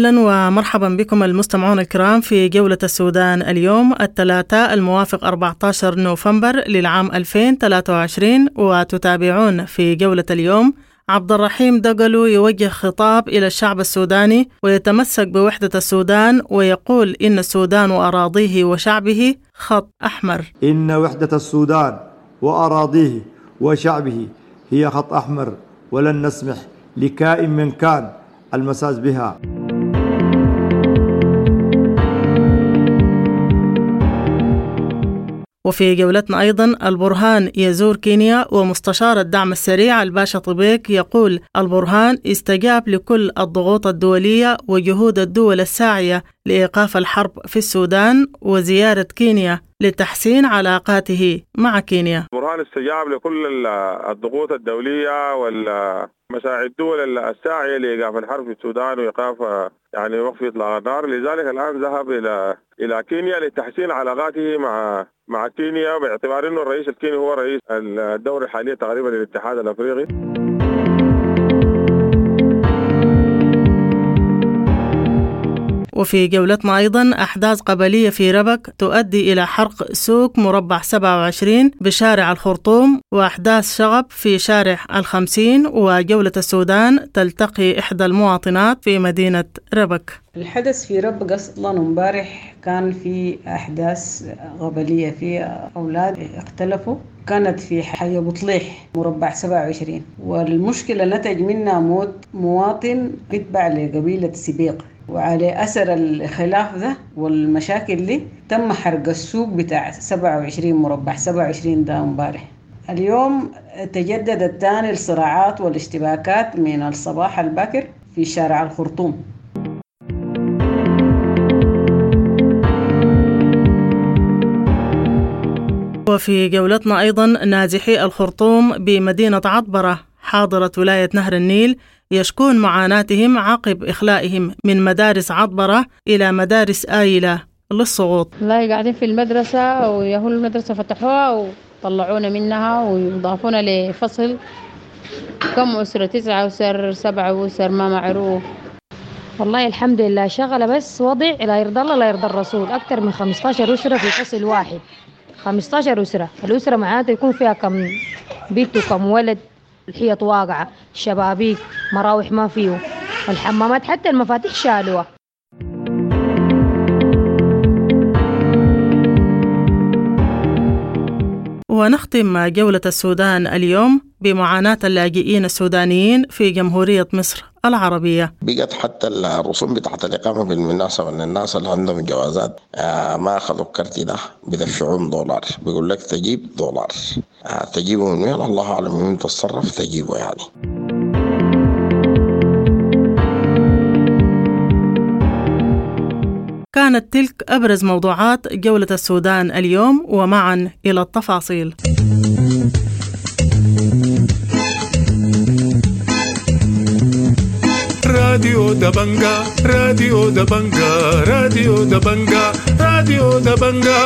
أهلا ومرحبا بكم المستمعون الكرام في جولة السودان اليوم الثلاثاء الموافق 14 نوفمبر للعام 2023 وتتابعون في جولة اليوم عبد الرحيم دقلو يوجه خطاب إلى الشعب السوداني ويتمسك بوحدة السودان ويقول إن السودان وأراضيه وشعبه خط أحمر. إن وحدة السودان وأراضيه وشعبه هي خط أحمر ولن نسمح لكائن من كان المساس بها. وفي جولتنا أيضا البرهان يزور كينيا ومستشار الدعم السريع الباشا طبيك يقول البرهان استجاب لكل الضغوط الدولية وجهود الدول الساعية لإيقاف الحرب في السودان وزيارة كينيا لتحسين علاقاته مع كينيا. برهان استجاب لكل الضغوط الدولية والمساعي الدول الساعية لإيقاف الحرب في السودان وإيقاف يعني وقف إطلاق النار. لذلك الآن ذهب إلى إلى كينيا لتحسين علاقاته مع مع كينيا باعتبار إنه الرئيس الكيني هو رئيس الدوره الحالية تقريبا للاتحاد الأفريقي. وفي جولتنا أيضا أحداث قبلية في ربك تؤدي إلى حرق سوق مربع 27 بشارع الخرطوم وأحداث شغب في شارع الخمسين وجولة السودان تلتقي إحدى المواطنات في مدينة ربك. الحدث في ربك أصلا امبارح كان في أحداث قبلية في أولاد اختلفوا. كانت في حي بطليح مربع 27 والمشكلة نتج منها موت مواطن بيتبع لقبيلة سبيق. وعلى أثر الخلاف ده والمشاكل دي تم حرق السوق بتاع 27 مربع 27 ده امبارح. اليوم تجددت تاني الصراعات والاشتباكات من الصباح الباكر في شارع الخرطوم. وفي جولتنا أيضا نازحي الخرطوم بمدينة عطبرة. حاضرة ولاية نهر النيل يشكون معاناتهم عقب إخلائهم من مدارس عطبرة إلى مدارس آيلة للسقوط. والله قاعدين في المدرسة ويهو المدرسة فتحوها وطلعونا منها ويضافونا لفصل. كم أسرة؟ تسعة أسر سبعة أسر ما معروف. والله الحمد لله شغلة بس وضع لا يرضى الله لا يرضى الرسول. أكثر من 15 أسرة في فصل واحد. 15 أسرة. الأسرة معناتها يكون فيها كم بيت وكم ولد. الحيط واقعة شبابيك مراوح ما فيه والحمامات حتى المفاتيح شالوها. ونختم جولة السودان اليوم بمعاناة اللاجئين السودانيين في جمهورية مصر. العربية. بقت حتى الرسوم بتاعت الإقامة بالمناسبة أن الناس اللي عندهم جوازات آه ما أخذوا الكرت ده بدفعون دولار. بيقول لك تجيب دولار. آه تجيبه من وين؟ الله أعلم من تتصرف تجيبه يعني. كانت تلك أبرز موضوعات جولة السودان اليوم ومعا إلى التفاصيل. راديو دبنجا راديو دبنجا راديو دبنجا راديو دبنجا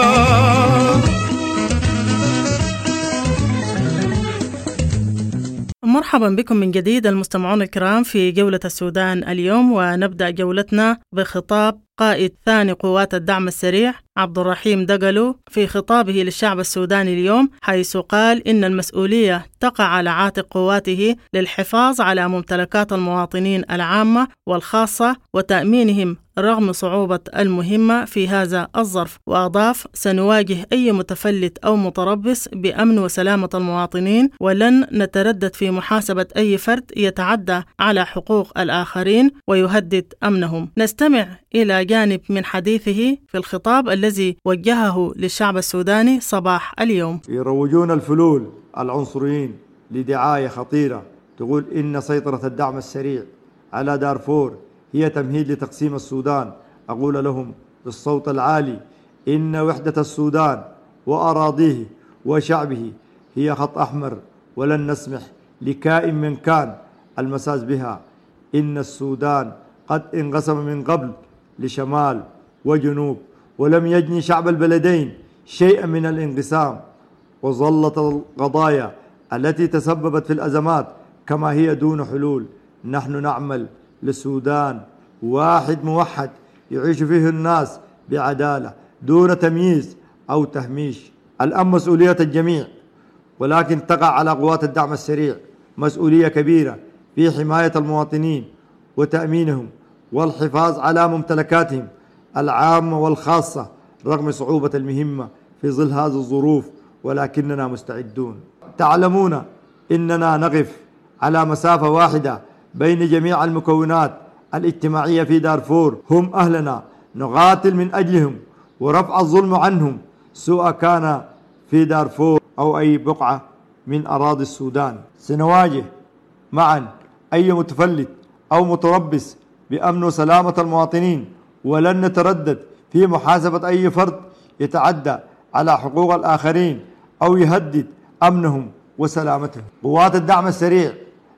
مرحبا بكم من جديد المستمعون الكرام في جولة السودان اليوم ونبدأ جولتنا بخطاب قائد ثاني قوات الدعم السريع عبد الرحيم دقلو في خطابه للشعب السوداني اليوم حيث قال إن المسؤولية تقع على عاتق قواته للحفاظ على ممتلكات المواطنين العامة والخاصة وتأمينهم رغم صعوبة المهمة في هذا الظرف. وأضاف سنواجه أي متفلت أو متربص بأمن وسلامة المواطنين ولن نتردد في محاسبة أي فرد يتعدى على حقوق الآخرين ويهدد أمنهم. نستمع إلى جانب من حديثه في الخطاب الذي وجهه للشعب السوداني صباح اليوم. يروجون الفلول العنصريين لدعاية خطيرة. تقول إن سيطرة الدعم السريع على دارفور هي تمهيد لتقسيم السودان. أقول لهم بالصوت العالي إن وحدة السودان وأراضيه وشعبه هي خط أحمر ولن نسمح لكائن من كان المساس بها. إن السودان قد انقسم من قبل لشمال وجنوب ولم يجني شعب البلدين شيئا من الانقسام وظلت القضايا التي تسببت في الأزمات كما هي دون حلول. نحن نعمل للسودان واحد موحد يعيش فيه الناس بعدالة دون تمييز أو تهميش. الأمن مسؤولية الجميع ولكن تقع على قوات الدعم السريع. مسؤولية كبيرة في حماية المواطنين وتأمينهم والحفاظ على ممتلكاتهم العامة والخاصة رغم صعوبة المهمة في ظل هذه الظروف ولكننا مستعدون. تعلمون إننا نقف على مسافة واحدة بين جميع المكونات الاجتماعية في دارفور. هم أهلنا نقاتل من أجلهم ورفع الظلم عنهم سواء كان في دارفور أو أي بقعة من أراضي السودان. سنواجه معا أي متفلت أو متربص بأمن وسلامة المواطنين ولن نتردد في محاسبة أي فرد يتعدى على حقوق الآخرين أو يهدد أمنهم وسلامتهم. قوات الدعم السريع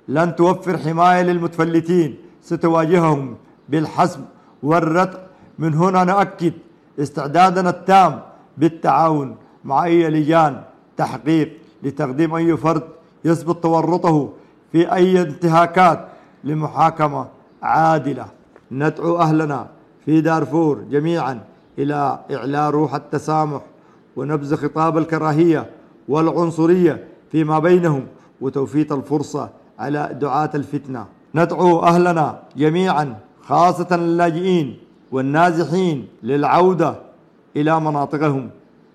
لن توفر حماية للمتفلتين ستواجههم بالحسم والردع من هنا نؤكد استعدادنا التام بالتعاون مع أي لجان تحقيق لتقديم أي فرد يثبت تورطه في أي انتهاكات لمحاكمة عادلة. ندعو أهلنا في دارفور جميعا إلى إعلاء روح التسامح ونبذ خطاب الكراهية والعنصرية فيما بينهم وتوفيت الفرصة على دعاة الفتنة. ندعو أهلنا جميعا خاصة اللاجئين والنازحين للعودة إلى مناطقهم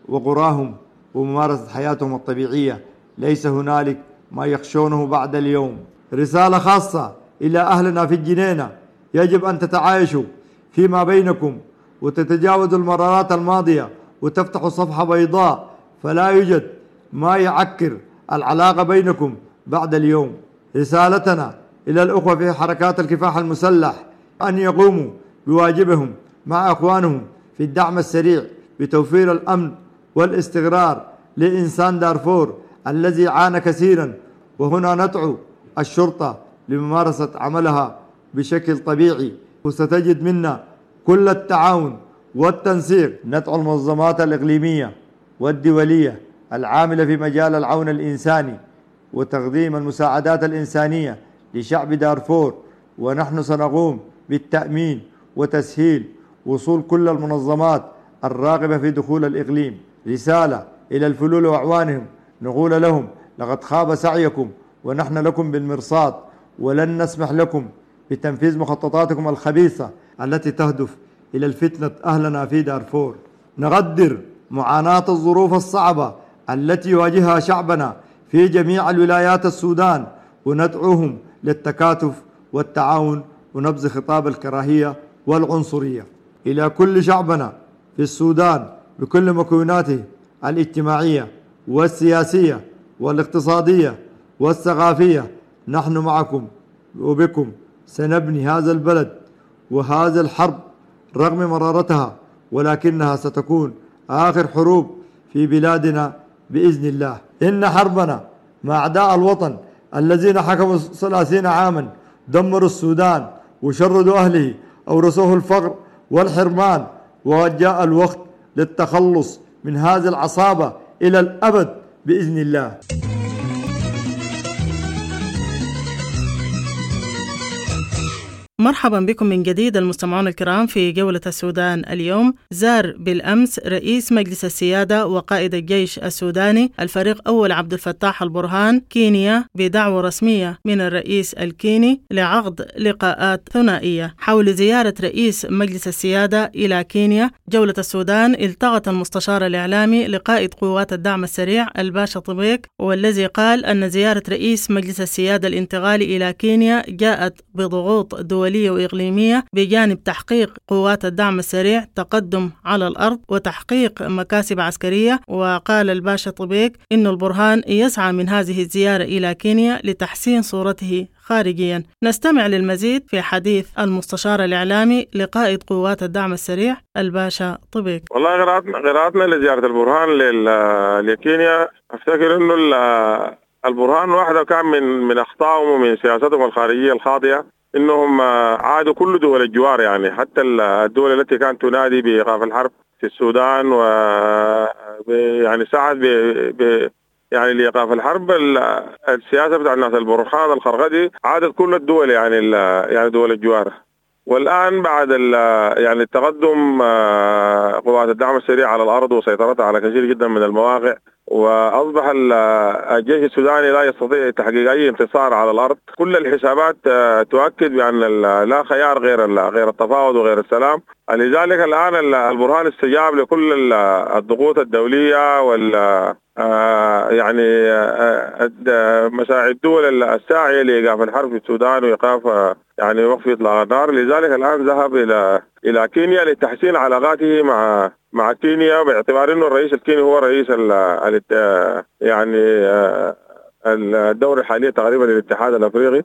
وقراهم وممارسة حياتهم الطبيعية. ليس هنالك ما يخشونه بعد اليوم. رسالة خاصة إلى أهلنا في الجنينة. يجب أن تتعايشوا فيما بينكم وتتجاوزوا المرارات الماضية وتفتحوا صفحة بيضاء. فلا يوجد ما يعكر العلاقة بينكم بعد اليوم. رسالتنا إلى الأخوة في حركات الكفاح المسلح أن يقوموا بواجبهم مع أخوانهم في الدعم السريع بتوفير الأمن والاستقرار لإنسان دارفور الذي عانى كثيرا. وهنا ندعو الشرطة لممارسة عملها بشكل طبيعي. وستجد منا كل التعاون والتنسيق. ندعو المنظمات الإقليمية والدولية العاملة في مجال العون الإنساني وتقديم المساعدات الإنسانية لشعب دارفور. ونحن سنقوم بالتأمين وتسهيل وصول كل المنظمات الراغبة في دخول الإقليم. رسالة إلى الفلول وأعوانهم. نقول لهم لقد خاب سعيكم ونحن لكم بالمرصاد ولن نسمح لكم بتنفيذ مخططاتكم الخبيثة التي تهدف إلى الفتنة أهلنا في دارفور. نقدر معاناة الظروف الصعبة التي يواجهها شعبنا في جميع الولايات السودان وندعوهم للتكاتف والتعاون ونبذ خطاب الكراهية والعنصرية. إلى كل شعبنا في السودان بكل مكوناته الاجتماعية والسياسية والاقتصادية والثقافية نحن معكم وبكم سنبني هذا البلد وهذا الحرب رغم مرارتها ولكنها ستكون آخر حروب في بلادنا بإذن الله. إن حربنا مع أعداء الوطن الذين حكموا ثلاثين عاما دمروا السودان وشردوا أهله أورثوه الفقر والحرمان وقد جاء الوقت للتخلص من هذه العصابة إلى الأبد بإذن الله. مرحبا بكم من جديد المستمعون الكرام في جولة السودان اليوم. زار بالأمس رئيس مجلس السيادة وقائد الجيش السوداني الفريق أول عبد الفتاح البرهان كينيا بدعوة رسمية من الرئيس الكيني لعقد لقاءات ثنائية. حول زيارة رئيس مجلس السيادة إلى كينيا جولة السودان التقط المستشار الإعلامي لقائد قوات الدعم السريع الباشا طبيك والذي قال أن زيارة رئيس مجلس السيادة الانتقالي إلى كينيا جاءت بضغوط دولية. دولية وإقليمية بجانب تحقيق قوات الدعم السريع تقدم على الأرض وتحقيق مكاسب عسكرية. وقال الباشا طبيك إن البرهان يسعى من هذه الزيارة إلى كينيا لتحسين صورته خارجيا. نستمع للمزيد في حديث المستشار الإعلامي لقائد قوات الدعم السريع الباشا طبيك. والله قراءتنا قراءتنا لزيارة البرهان لكينيا. أفتكر إنه البرهان واحدة كان من من أخطائهم ومن سياستهم الخارجية الخاطئة. إنهم عادوا كل دول الجوار يعني. حتى الدول التي كانت تنادي بايقاف الحرب في السودان و يعني ساعد ب... ب... يعني لإيقاف الحرب. السياسة بتاع الناس البرهان الخرغدي عادت كل الدول يعني ال... يعني دول الجوار. والآن بعد يعني التقدم قوات الدعم السريع على الأرض وسيطرتها على كثير جدا من المواقع وأصبح الجيش السوداني لا يستطيع تحقيق أي انتصار على الأرض، كل الحسابات تؤكد بأن لا خيار غير غير التفاوض وغير السلام، لذلك الآن البرهان استجاب لكل الضغوط الدولية وال يعني مساعي الدول الساعية لإيقاف الحرب في السودان وإيقاف يعني وقف إطلاق النار، لذلك الآن ذهب إلى إلى كينيا لتحسين علاقاته مع مع كينيا باعتبار إنه الرئيس الكيني هو رئيس ال ال يعني الدور الحالي تقريبا للاتحاد الأفريقي.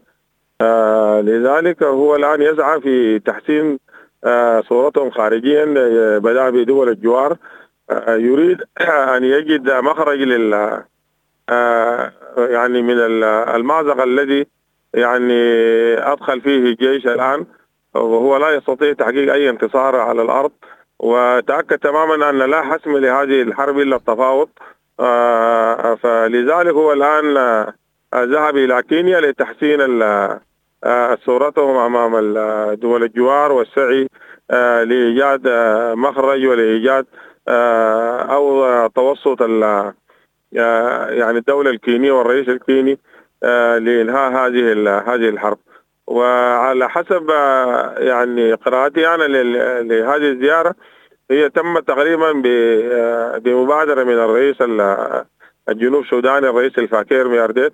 لذلك هو الآن يسعى في تحسين صورتهم خارجيا بدأ بدول الجوار. يريد أن يجد مخرج لل يعني من المازق الذي يعني أدخل فيه الجيش الآن. وهو لا يستطيع تحقيق أي انتصار على الأرض. وتأكد تماما أن لا حسم لهذه الحرب إلا التفاوض. فلذلك هو الآن ذهب إلى كينيا لتحسين صورتهم أمام دول الجوار والسعي لإيجاد مخرج ولإيجاد أو توسط يعني الدولة الكينية والرئيس الكيني لانهاء هذه هذه الحرب. وعلى حسب يعني قراءتي أنا لهذه الزيارة هي تمت تقريبا بمبادرة من الرئيس الجنوب السوداني الرئيس الفاكير ميارديت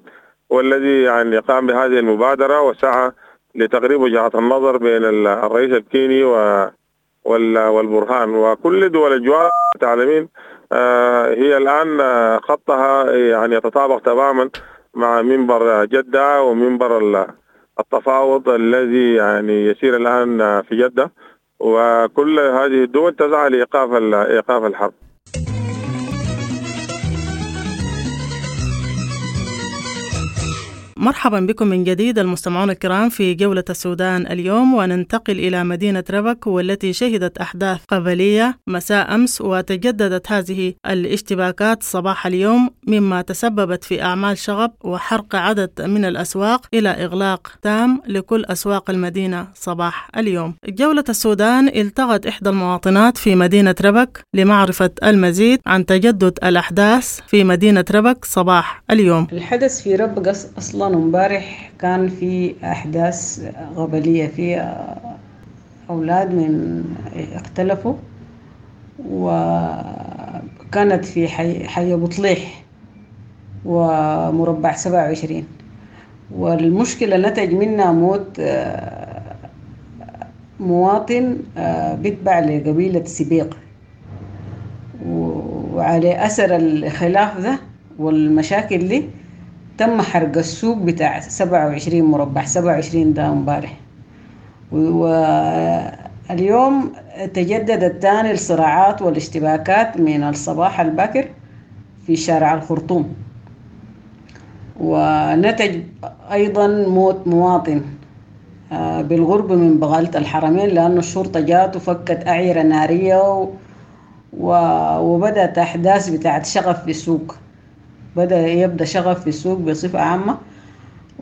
والذي يعني قام بهذه المبادرة وسعى لتقريب وجهات النظر بين الرئيس الكيني والبرهان. وكل دول الجوار تعلمين هي الآن خطها يعني يتطابق تماما مع منبر جدة ومنبر التفاوض الذي يعني يسير الآن في جدة وكل هذه الدول تسعى لإيقاف إيقاف الحرب. مرحبا بكم من جديد المستمعون الكرام في جولة السودان اليوم وننتقل إلى مدينة ربك والتي شهدت أحداث قبلية مساء أمس وتجددت هذه الاشتباكات صباح اليوم مما تسببت في أعمال شغب وحرق عدد من الأسواق إلى إغلاق تام لكل أسواق المدينة صباح اليوم. جولة السودان التقت إحدى المواطنات في مدينة ربك لمعرفة المزيد عن تجدد الأحداث في مدينة ربك صباح اليوم. الحدث في ربك أصلا امبارح كان في أحداث قبلية في أولاد من اختلفوا وكانت في حي, حي بطليح ومربع سبعة وعشرين. والمشكلة نتج منها موت مواطن بيتبع لقبيلة سبيق. وعلى أثر الخلاف ده والمشاكل دي تم حرق السوق بتاع سبعة وعشرين مربع سبعة وعشرين ده امبارح. واليوم تجددت تاني الصراعات والاشتباكات من الصباح الباكر في شارع الخرطوم. ونتج أيضا موت مواطن بالغرب من بغالة الحرمين لأن الشرطة جات وفكت أعيرة نارية وبدأت أحداث بتاعت شغف في السوق بدأ يبدأ شغف في السوق بصفة عامة.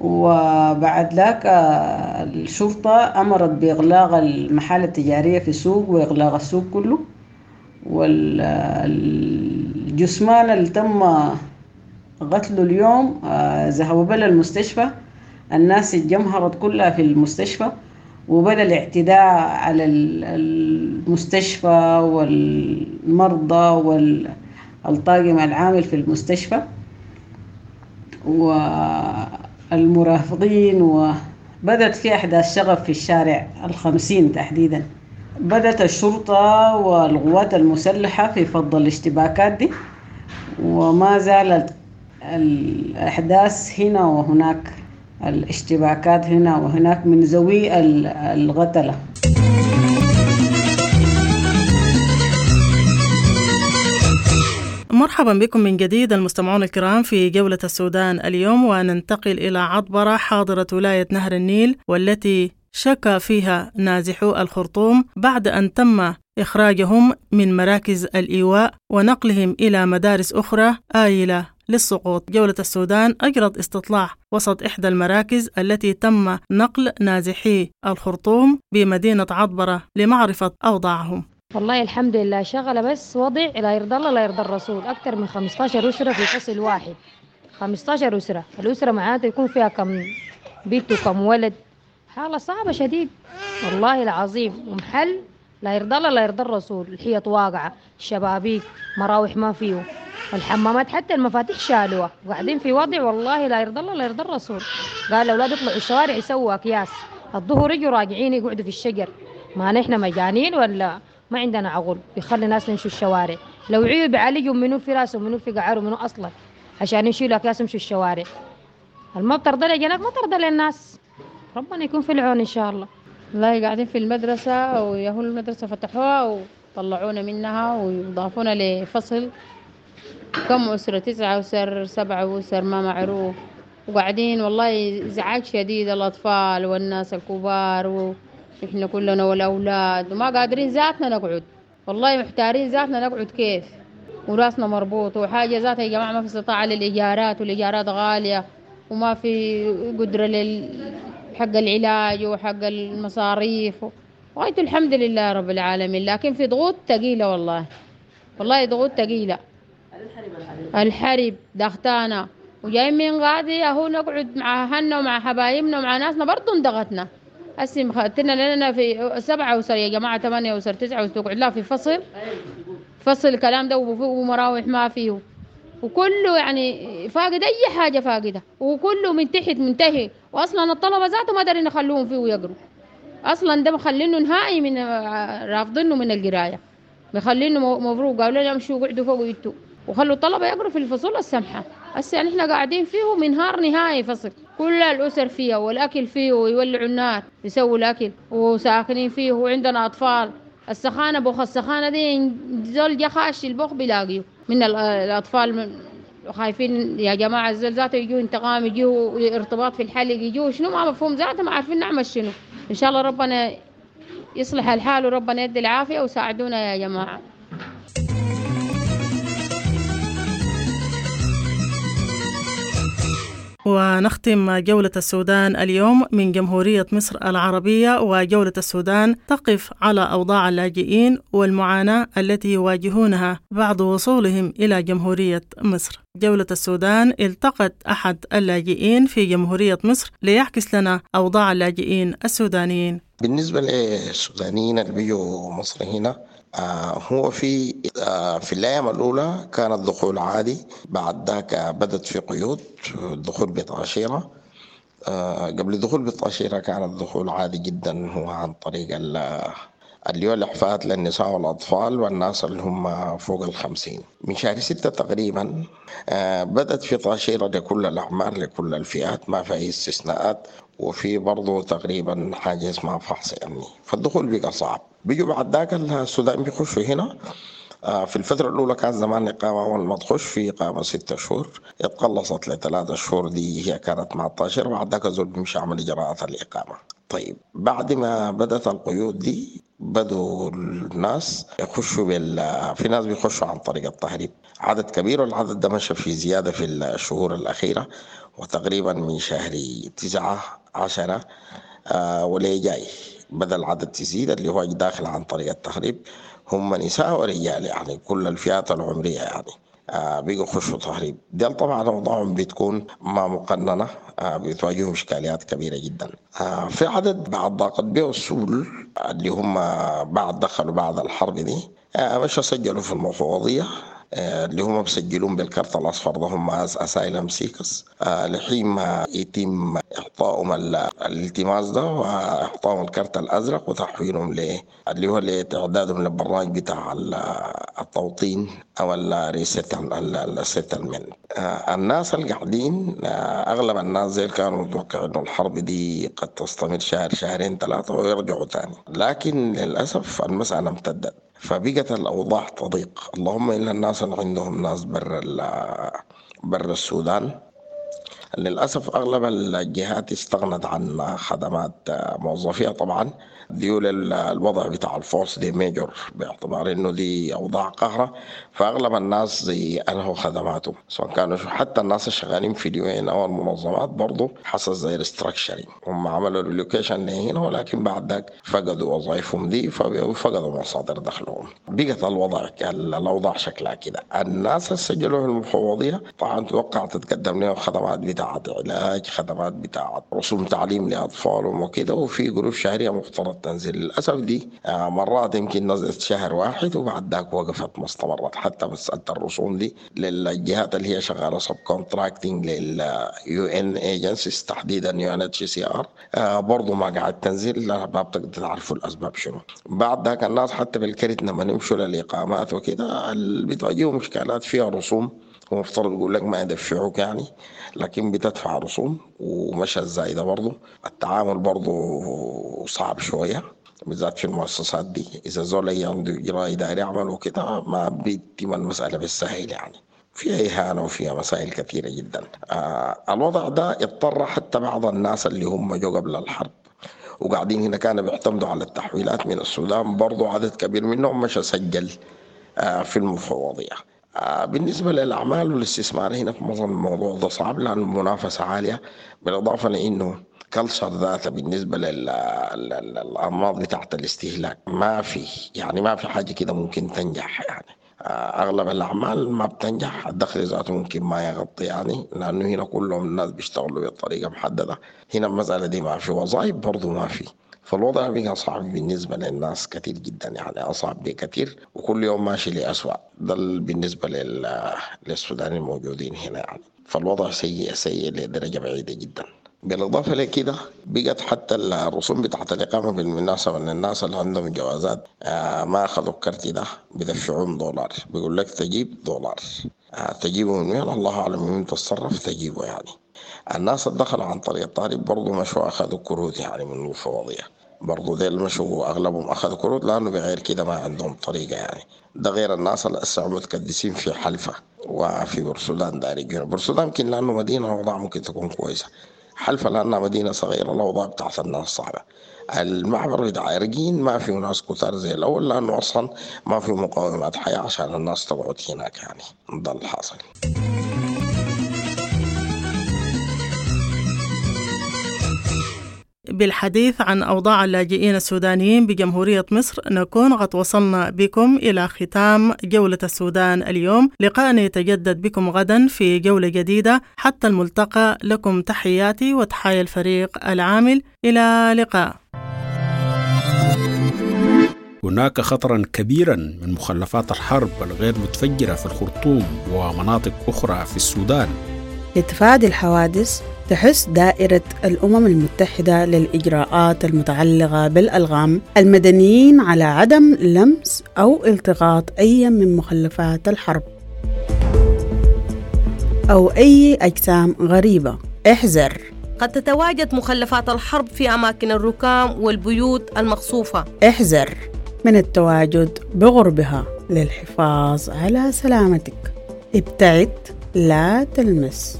وبعد ذاك الشرطة أمرت بإغلاق المحال التجارية في السوق وإغلاق السوق كله. والجثمان اللي تم قتله اليوم ذهبوا بلا المستشفى. الناس اتجمهرت كلها في المستشفى. وبدأ الاعتداء على المستشفى والمرضى والطاقم العامل في المستشفى. والمرافقين وبدت في أحداث شغف في الشارع الخمسين تحديدا. بدت الشرطة والقوات المسلحة في فض الاشتباكات دي وما زالت الأحداث هنا وهناك الاشتباكات هنا وهناك من ذوي القتله مرحبا بكم من جديد المستمعون الكرام في جولة السودان اليوم وننتقل إلى عطبرة حاضرة ولاية نهر النيل والتي شكى فيها نازحو الخرطوم بعد أن تم إخراجهم من مراكز الإيواء ونقلهم إلى مدارس أخرى آيلة للسقوط. جولة السودان أجرت استطلاع وسط إحدى المراكز التي تم نقل نازحي الخرطوم بمدينة عطبرة لمعرفة أوضاعهم. والله الحمد لله. شغلة بس وضع لا يرضى الله لا يرضى الرسول. أكثر من 15 أسرة في فصل واحد. 15 أسرة. الأسرة معناته يكون فيها كم بنت وكم ولد. حالة صعبة شديد. والله العظيم. ومحل لا يرضى الله لا يرضى الرسول. الحيط واقعة. الشبابيك مراوح ما فيه والحمامات حتى المفاتيح شالوها. وقاعدين في وضع والله لا يرضى الله لا يرضى الرسول. قال الأولاد يطلعوا الشوارع يسووا أكياس. الظهر يجوا راجعين يقعدوا في الشجر. ما نحن مجانين ولا ما عندنا عقل بيخلي الناس يمشوا الشوارع. لو عيوا بيعالجوا منو في راسهم منو في قعرهم منو أصلا عشان يشيلوا أكياس يمشوا الشوارع. الما بترضى لجنات ما ترضى للناس. ربنا يكون في العون إن شاء الله. والله قاعدين في المدرسة ويهو المدرسة فتحوها وطلعونا منها ويضافونا لفصل. كم أسرة؟ تسعة أسر سبعة أسر ما معروف. وقاعدين والله إزعاج شديد الأطفال والناس الكبار وإحنا كلنا والأولاد وما قادرين ذاتنا نقعد. والله محتارين ذاتنا نقعد كيف؟ وراسنا مربوط وحاجة ذاتها يا جماعة ما في استطاعة للإيجارات والإيجارات غالية وما في قدرة لل حق العلاج وحق المصاريف. وغاية الحمد لله رب العالمين. لكن في ضغوط ثقيلة والله. والله ضغوط ثقيلة. الحرب ضغطانا وجايين من غادي أهو نقعد مع أهلنا ومع حبايبنا ومع ناسنا برضه انضغطنا هسي مخدتنا لنا في سبعة أسر يا جماعة ثمانية أسر تسعة أسر تقعد لا في فصل. فصل الكلام ده ومراوح ما فيه. وكله يعني فاقد أي حاجة فاقدة. وكله من تحت منتهي. وأصلا الطلبة ذاته ما دارين يخلوهم فيه ويقروا. أصلا ده مخلينه نهائي من رافضينه من القراية. مخلينه مبروك. قالوا لنا امشوا قعدوا فوق أنتوا وخلوا الطلبة يقروا في الفصول السمحة. هسه يعني إحنا قاعدين فيه من نهار نهائي فصل. كل الأسر فيها والأكل فيه ويولعوا النار يسووا الأكل وساكنين فيه وعندنا أطفال. السخانة بوخ السخانة دي زول جا خاش البوخ بيلاقيه. من الأطفال خايفين يا جماعة الزول ذاته يجوا انتقام يجوا ارتباط في الحلق يجوا شنو ما مفهوم ذاته ما عارفين نعمل شنو. إن شاء الله ربنا يصلح الحال وربنا يدي العافية وساعدونا يا جماعة. ونختم جولة السودان اليوم من جمهورية مصر العربية وجولة السودان تقف على أوضاع اللاجئين والمعاناة التي يواجهونها بعد وصولهم إلى جمهورية مصر. جولة السودان التقت أحد اللاجئين في جمهورية مصر ليعكس لنا أوضاع اللاجئين السودانيين. بالنسبة للسودانيين اللي بيجوا مصر هنا هو في آه في الأيام الأولى كان الدخول عادي بعد ذاك بدت في قيود الدخول بتاشيره آه قبل الدخول بالتاشيره كان الدخول عادي جدا هو عن طريق اللي هو الإعفاءات للنساء والأطفال والناس اللي هم فوق الخمسين. من شهر ستة تقريبا بدأت في طاشيرة لكل الأعمار لكل الفئات ما في أي استثناءات وفي برضه تقريبا حاجة اسمها فحص يعني. فالدخول بقى صعب. بيجوا بعد ذاك السودان بيخشوا هنا. في الفترة الأولى كان زمان إقامة أول ما تخش في إقامة ستة شهور. اتقلصت لثلاثة شهور دي هي كانت مع الطاشرة بعد ذاك الزول بيمشي يعمل إجراءات الإقامة. طيب بعد ما بدأت القيود دي بدوا الناس يخشوا بال في ناس بيخشوا عن طريق التهريب. عدد كبير والعدد ده مشى في زيادة في الشهور الأخيرة وتقريبا من شهر تسعة عشرة آه وليه جاي. بدأ العدد تزيد اللي هو داخل عن طريق التهريب هم نساء ورجال يعني كل الفئات العمرية يعني. آه بيجوا يخشوا تهريب. ديل طبعا اوضاعهم بتكون ما مقننة آه بتواجههم إشكاليات كبيرة جدا. آه في عدد بعد ضاقت به السول اللي هم بعد دخلوا بعد الحرب دي آه مش سجلوا في المفوضيه اللي هم مسجلون بالكارت الأصفر ده هم asylum seekers. لحين ما يتم إعطائهم الالتماس ده وإعطائهم الكارت الأزرق وتحويلهم ل اللي هو لإعدادهم للبرنامج بتاع التوطين أو ال resettlement الناس اللي قاعدين أغلب الناس زي كانوا متوقعين إنه الحرب دي قد تستمر شهر شهرين ثلاثة ويرجعوا تاني. لكن للأسف المسألة امتدت. فبقت الأوضاع تضيق. اللهم إلا الناس اللي عندهم ناس برا برا السودان للأسف أغلب الجهات استغنت عن خدمات موظفيها طبعا ديول الوضع بتاع ال force de majeure باعتبار إنه دي أوضاع قاهرة. فأغلب الناس زي أنهوا خدماتهم سواء كانوا حتى الناس الشغالين في the UN أو المنظمات برضه حصل زي restructuring هم عملوا relocation لهنا ولكن بعد ذاك فقدوا وظائفهم دي فقدوا مصادر دخلهم. بقت الوضع الأوضاع شكلها كده. الناس اللي سجلوا المفوضية طبعا توقع تتقدم لهم خدمات بتاعت علاج خدمات بتاعت رسوم تعليم لاطفالهم وكده وفي قروش شهريه مفترض تنزل للأسف دي مرات يمكن نزلت شهر واحد وبعد ذاك وقفت ما استمرت حتى مساله الرسوم دي للجهات اللي هي شغالة subcontracting لل UN agencies تحديدا يو ان اتش سي ار برضه ما قاعد تنزل ما بتقدر تعرفوا الأسباب شنو. بعد ذاك الناس حتى بالكرت لما نمشوا للإقامات وكده بتواجههم إشكالات فيها رسوم ومفترض يقول لك ما يدفعوك يعني لكن بتدفع رسوم ومشى الزايدة برضه. التعامل برضه صعب شوية بالذات في المؤسسات دي. إذا زول عنده إجراء إداري عمله كده ما بيتم المسألة بالسهل يعني. فيها إهانة وفيها مسائل كثيرة جدا. آه الوضع ده اضطر حتى بعض الناس اللي هم جو قبل الحرب. وقاعدين هنا كانوا بيعتمدوا على التحويلات من السودان. برضو عدد كبير منهم مش سجل آه في المفوضية بالنسبة للأعمال والاستثمار هنا في مصر الموضوع ده صعب لأن المنافسة عالية بالإضافة لأنه كلتشر ذاته بالنسبة للأنماط بتاعت الاستهلاك ما في يعني ما في حاجة كده ممكن تنجح يعني. أغلب الأعمال ما بتنجح الدخل ذاته ممكن ما يغطي يعني لأنه هنا كلهم الناس بيشتغلوا بطريقة محددة. هنا المسألة دي ما في وظائف برضه ما في. فالوضع بقى صعب بالنسبة للناس كثير جدا يعني أصعب بكثير وكل يوم ماشي لاسوء ده بالنسبة للسودان الموجودين هنا. يعني فالوضع سيء سيء لدرجة بعيدة جدا. بالإضافة لكده بقت حتى الرسوم بتاعت الإقامة بالمناسبة أن الناس اللي عندهم جوازات آه ما أخذوا الكرت ده بدفعون دولار. بيقول لك تجيب دولار. آه تجيبه من وين؟ الله أعلم من تتصرف تجيبه يعني. الناس اللي دخلوا عن طريق الطالب برضه مشوا أخذوا كروت يعني من المفوضية برضه ديل مشوا أغلبهم أخذوا كروت لأنه بغير كده ما عندهم طريقة يعني. ده غير الناس اللي هسه متكدسين في حلفة وفي بورسودان داري بورسودان يمكن لأنه مدينة وضع ممكن تكون كويسة. حلفة لأنها مدينة صغيرة الأوضاع بتاعت الناس صعبة. المعبر بتاع عرقين ما فيه ناس كتار زي الأول لأنه أصلا ما في مقومات حياة عشان الناس تقعد هناك يعني. ده الحاصل بالحديث عن أوضاع اللاجئين السودانيين بجمهورية مصر نكون قد وصلنا بكم إلى ختام جولة السودان اليوم. لقاءنا يتجدد بكم غدا في جولة جديدة. حتى الملتقى لكم تحياتي وتحايا الفريق العامل. إلى لقاء هناك خطرا كبيرا من مخلفات الحرب الغير متفجرة في الخرطوم ومناطق أخرى في السودان. لتفادي الحوادث تحث دائرة الأمم المتحدة للإجراءات المتعلقة بالألغام المدنيين على عدم لمس أو التقاط أي من مخلفات الحرب. أو أي أجسام غريبة. احذر. قد تتواجد مخلفات الحرب في أماكن الركام والبيوت المقصوفة. احذر من التواجد بغربها للحفاظ على سلامتك. ابتعد لا تلمس.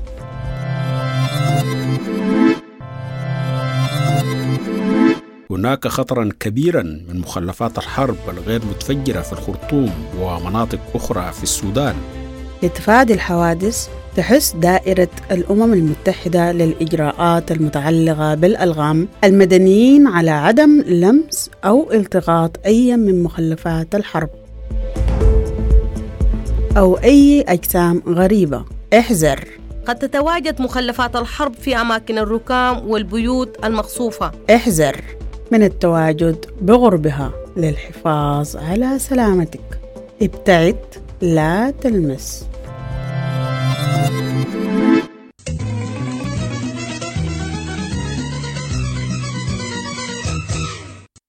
هناك خطرا كبيرا من مخلفات الحرب الغير متفجرة في الخرطوم ومناطق أخرى في السودان. لتفادي الحوادث تحث دائرة الأمم المتحدة للإجراءات المتعلقة بالألغام المدنيين على عدم لمس أو التقاط أي من مخلفات الحرب. أو أي أجسام غريبة. احذر. قد تتواجد مخلفات الحرب في أماكن الركام والبيوت المقصوفة احذر. من التواجد بغربها للحفاظ على سلامتك. ابتعد لا تلمس.